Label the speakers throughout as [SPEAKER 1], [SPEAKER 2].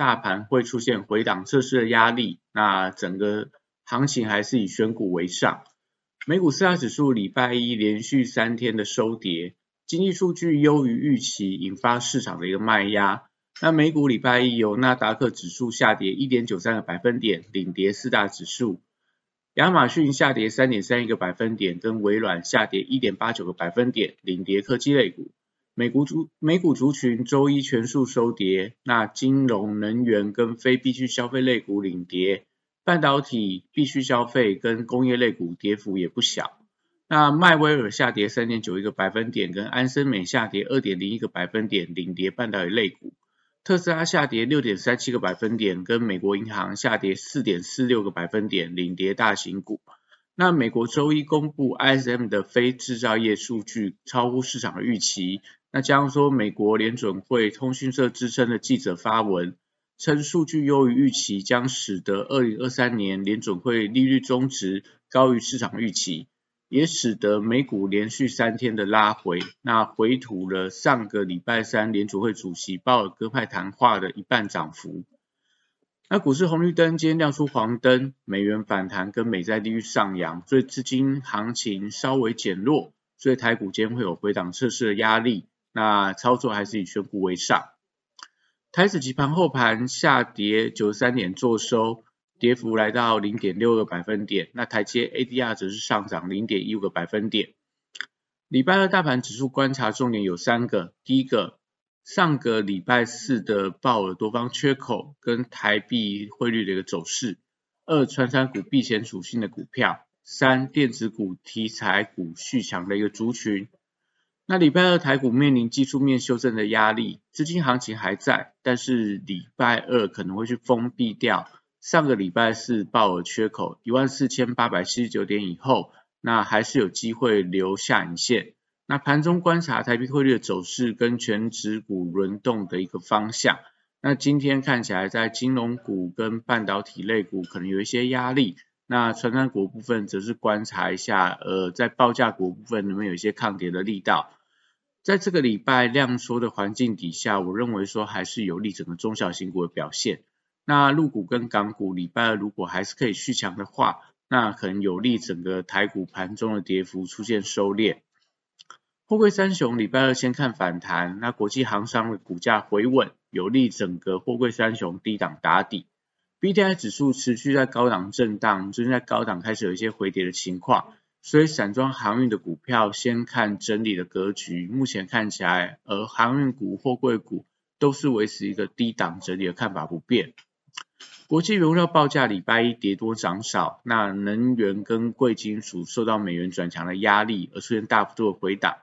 [SPEAKER 1] 大盘会出现回档测试的压力，那整个行情还是以选股为上。美股四大指数礼拜一连续三天的收跌，经济数据优于预期，引发市场的一个卖压。那美股礼拜一由纳达克指数下跌一点九三个百分点，领跌四大指数；亚马逊下跌三点三一个百分点，跟微软下跌一点八九个百分点，领跌科技类股。美股族美股族群周一全数收跌，那金融、能源跟非必需消费类股领跌，半导体、必需消费跟工业类股跌幅也不小。那迈威尔下跌三点九一个百分点，跟安森美下跌二点零一个百分点，领跌半导体类股。特斯拉下跌六点三七个百分点，跟美国银行下跌四点四六个百分点，领跌大型股。那美国周一公布 ISM 的非制造业数据超乎市场的预期。那加上说，美国联准会通讯社支撑的记者发文称，数据优于预期，将使得二零二三年联准会利率中值高于市场预期，也使得美股连续三天的拉回，那回吐了上个礼拜三联储会主席鲍尔戈派谈话的一半涨幅。那股市红绿灯今天亮出黄灯，美元反弹跟美债利率上扬，所以资金行情稍微减弱，所以台股间会有回档测试的压力。那操作还是以选股为上，台指期盘后盘下跌九十三点做收，跌幅来到零点六个百分点。那台阶 ADR 则是上涨零点一五个百分点。礼拜二大盘指数观察重点有三个，第一个，上个礼拜四的鲍尔多方缺口跟台币汇率的一个走势；二，穿山股避险属性的股票；三，电子股题材股续强的一个族群。那礼拜二台股面临技术面修正的压力，资金行情还在，但是礼拜二可能会去封闭掉上个礼拜四爆了缺口一万四千八百七十九点以后，那还是有机会留下影线。那盘中观察台币汇率的走势跟全指股轮动的一个方向。那今天看起来在金融股跟半导体类股可能有一些压力。那传单股部分则是观察一下，呃，在报价股部分能不能有一些抗跌的力道。在这个礼拜量缩的环境底下，我认为说还是有利整个中小型股的表现。那陆股跟港股礼拜二如果还是可以续强的话，那可能有利整个台股盘中的跌幅出现收敛。货柜三雄礼拜二先看反弹，那国际航商的股价回稳，有利整个货柜三雄低档打底。B D I 指数持续在高档震荡，最近在高档开始有一些回跌的情况。所以散装航运的股票先看整理的格局，目前看起来，而航运股、货柜股都是维持一个低档整理的看法不变。国际原料报价礼拜一跌多涨少，那能源跟贵金属受到美元转强的压力而出现大幅度的回档。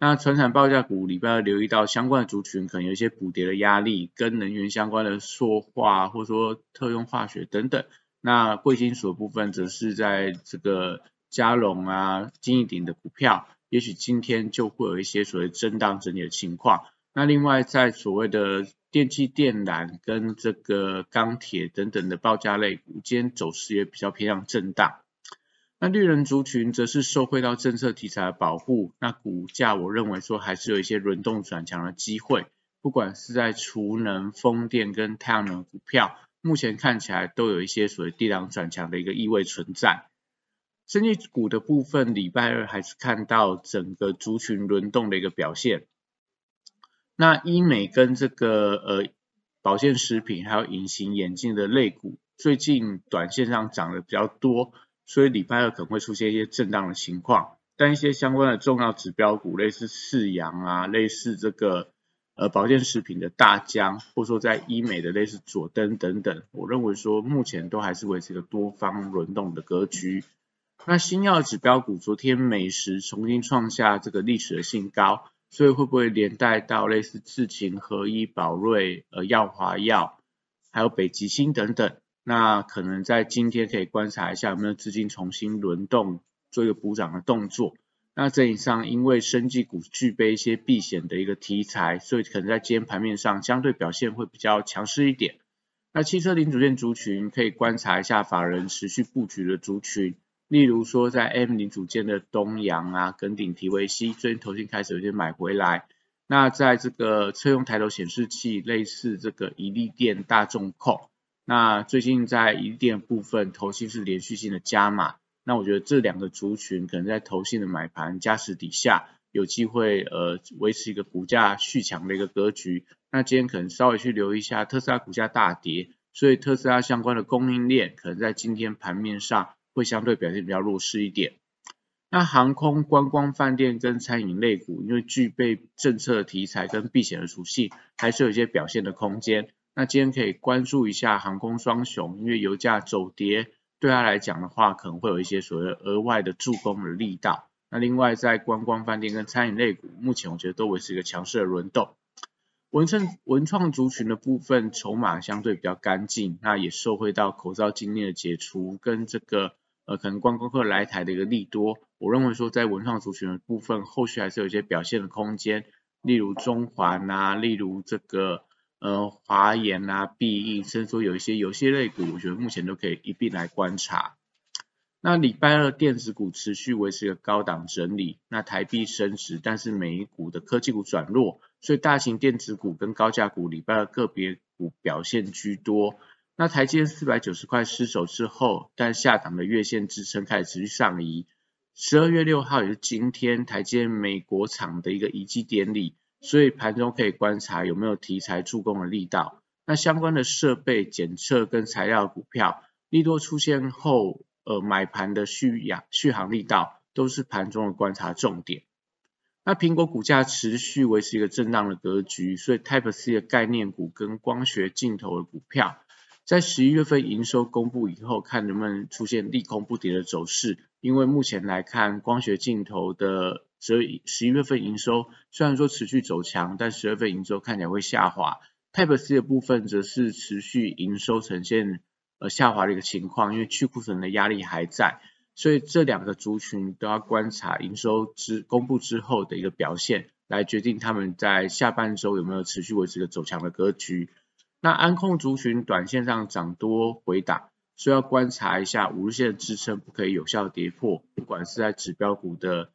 [SPEAKER 1] 那船产报价股礼拜二留意到相关的族群可能有一些补跌的压力，跟能源相关的塑化或者说特用化学等等。那贵金属的部分则是在这个。嘉龙啊，金一鼎的股票，也许今天就会有一些所谓震荡整理的情况。那另外在所谓的电气电缆跟这个钢铁等等的报价类股，今天走势也比较偏向震荡。那绿人族群则是受惠到政策题材的保护，那股价我认为说还是有一些轮动转强的机会。不管是在储能、风电跟太阳能股票，目前看起来都有一些所谓地量转强的一个意味存在。生技股的部分，礼拜二还是看到整个族群轮动的一个表现。那医美跟这个呃保健食品还有隐形眼镜的类股，最近短线上涨的比较多，所以礼拜二可能会出现一些震荡的情况。但一些相关的重要指标股，类似四阳啊，类似这个呃保健食品的大疆，或者说在医美的类似佐登等等，我认为说目前都还是维持一个多方轮动的格局。那新药指标股昨天美食重新创下这个历史的新高，所以会不会连带到类似智勤、合一、宝瑞、呃药华药，还有北极星等等？那可能在今天可以观察一下有没有资金重新轮动，做一个补涨的动作。那整体上，因为生技股具备一些避险的一个题材，所以可能在今天盘面上相对表现会比较强势一点。那汽车零组件族群可以观察一下法人持续布局的族群，例如说在 M 零组件的东阳啊、耿鼎、提维西，最近投信开始有些买回来。那在这个车用抬头显示器，类似这个宜利电、大众控，那最近在宜利电部分，投信是连续性的加码。那我觉得这两个族群可能在投信的买盘加持底下，有机会呃维持一个股价续强的一个格局。那今天可能稍微去留意一下特斯拉股价大跌，所以特斯拉相关的供应链可能在今天盘面上会相对表现比较弱势一点。那航空、观光、饭店跟餐饮类股，因为具备政策题材跟避险的属性，还是有一些表现的空间。那今天可以关注一下航空双雄，因为油价走跌。对他来讲的话，可能会有一些所谓额外的助攻的力道。那另外在观光饭店跟餐饮类股，目前我觉得都维持一个强势的轮动。文创文创族群的部分筹码相对比较干净，那也受惠到口罩禁令的解除跟这个呃可能观光客来台的一个利多。我认为说在文创族群的部分，后续还是有一些表现的空间，例如中环啊，例如这个。呃，华研啊，必应，甚至说有一些游戏类股，我觉得目前都可以一并来观察。那礼拜二电子股持续维持一个高档整理，那台币升值，但是美股的科技股转弱，所以大型电子股跟高价股礼拜二个别股表现居多。那台积电四百九十块失守之后，但下档的月线支撑开始持续上移。十二月六号也是今天台积电美国厂的一个移机典礼。所以盘中可以观察有没有题材助攻的力道。那相关的设备检测跟材料股票利多出现后，呃买盘的续养续航力道都是盘中的观察重点。那苹果股价持续维持一个震荡的格局，所以 Type C 的概念股跟光学镜头的股票，在十一月份营收公布以后，看能不能出现利空不跌的走势。因为目前来看，光学镜头的所以十一月份营收虽然说持续走强，但十二月份营收看起来会下滑。Type C 的部分则是持续营收呈现呃下滑的一个情况，因为去库存的压力还在，所以这两个族群都要观察营收之公布之后的一个表现，来决定他们在下半周有没有持续维持一个走强的格局。那安控族群短线上涨多回档，需要观察一下五日线支撑不可以有效跌破，不管是在指标股的。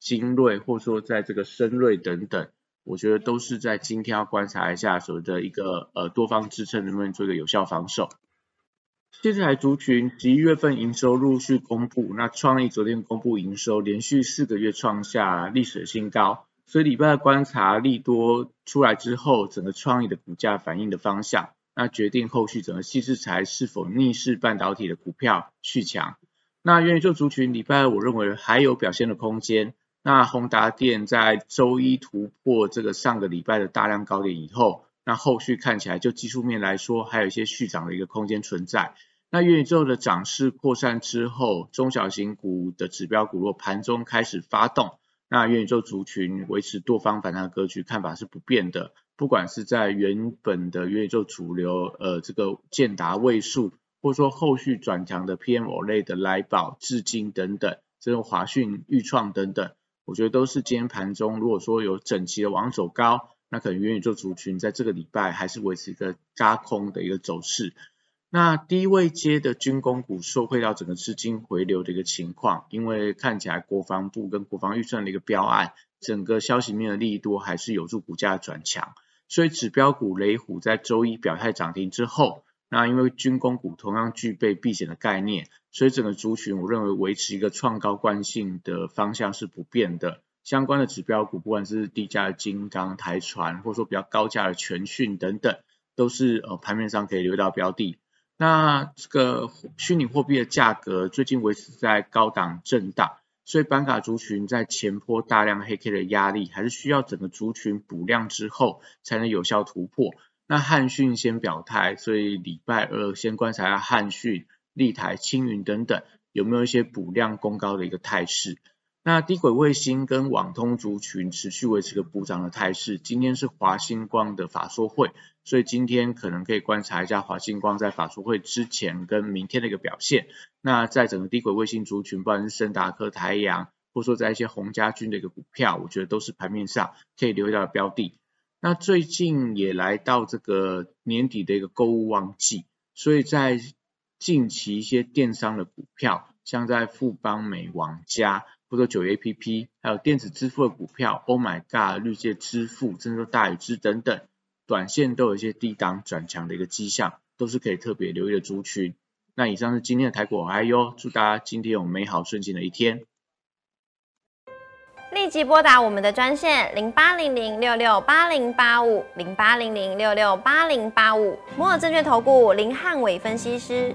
[SPEAKER 1] 精锐，或说在这个深锐等等，我觉得都是在今天要观察一下所谓的一个呃多方支撑能不能做一个有效防守。接下来族群十一月份营收陆续公布，那创意昨天公布营收，连续四个月创下历史新高，所以礼拜观察利多出来之后，整个创意的股价反应的方向，那决定后续整个细制材是否逆势半导体的股票续强。那元宇宙族群礼拜我认为还有表现的空间。那宏达电在周一突破这个上个礼拜的大量高点以后，那后续看起来就技术面来说，还有一些续涨的一个空间存在。那元宇宙的涨势扩散之后，中小型股的指标股若盘中开始发动，那元宇宙族群维持多方反弹格局看法是不变的。不管是在原本的元宇宙主流，呃，这个建达位数，或者说后续转强的 PMO 类的来宝、至今等等，这种华讯、裕创等等。我觉得都是今天盘中，如果说有整齐的往走高，那可能元宇宙族群在这个礼拜还是维持一个加空的一个走势。那低位接的军工股受惠到整个资金回流的一个情况，因为看起来国防部跟国防预算的一个标案，整个消息面的利多还是有助股价转强，所以指标股雷虎在周一表态涨停之后。那因为军工股同样具备避险的概念，所以整个族群我认为维持一个创高惯性的方向是不变的。相关的指标股，不管是低价的金刚、台船，或者说比较高价的全讯等等，都是呃盘面上可以留到标的。那这个虚拟货币的价格最近维持在高档震荡，所以板卡族群在前坡大量黑 K 的压力，还是需要整个族群补量之后才能有效突破。那汉讯先表态，所以礼拜二先观察下汉讯、立台、青云等等有没有一些补量攻高的一个态势。那低轨卫星跟网通族群持续维持个补涨的态势。今天是华星光的法说会，所以今天可能可以观察一下华星光在法说会之前跟明天的一个表现。那在整个低轨卫星族群，不管是森达科、台阳，或者说在一些红家军的一个股票，我觉得都是盘面上可以留意到的标的。那最近也来到这个年底的一个购物旺季，所以在近期一些电商的股票，像在富邦美、网家。或者九 A P P，还有电子支付的股票，Oh my God，绿界支付，甚至说大宇之等等，短线都有一些低档转强的一个迹象，都是可以特别留意的族群。那以上是今天的台股，哎呦，祝大家今天有美好顺境的一天。
[SPEAKER 2] 立即拨打我们的专线零八零零六六八零八五零八零零六六八零八五摩尔证券投顾林汉伟分析师。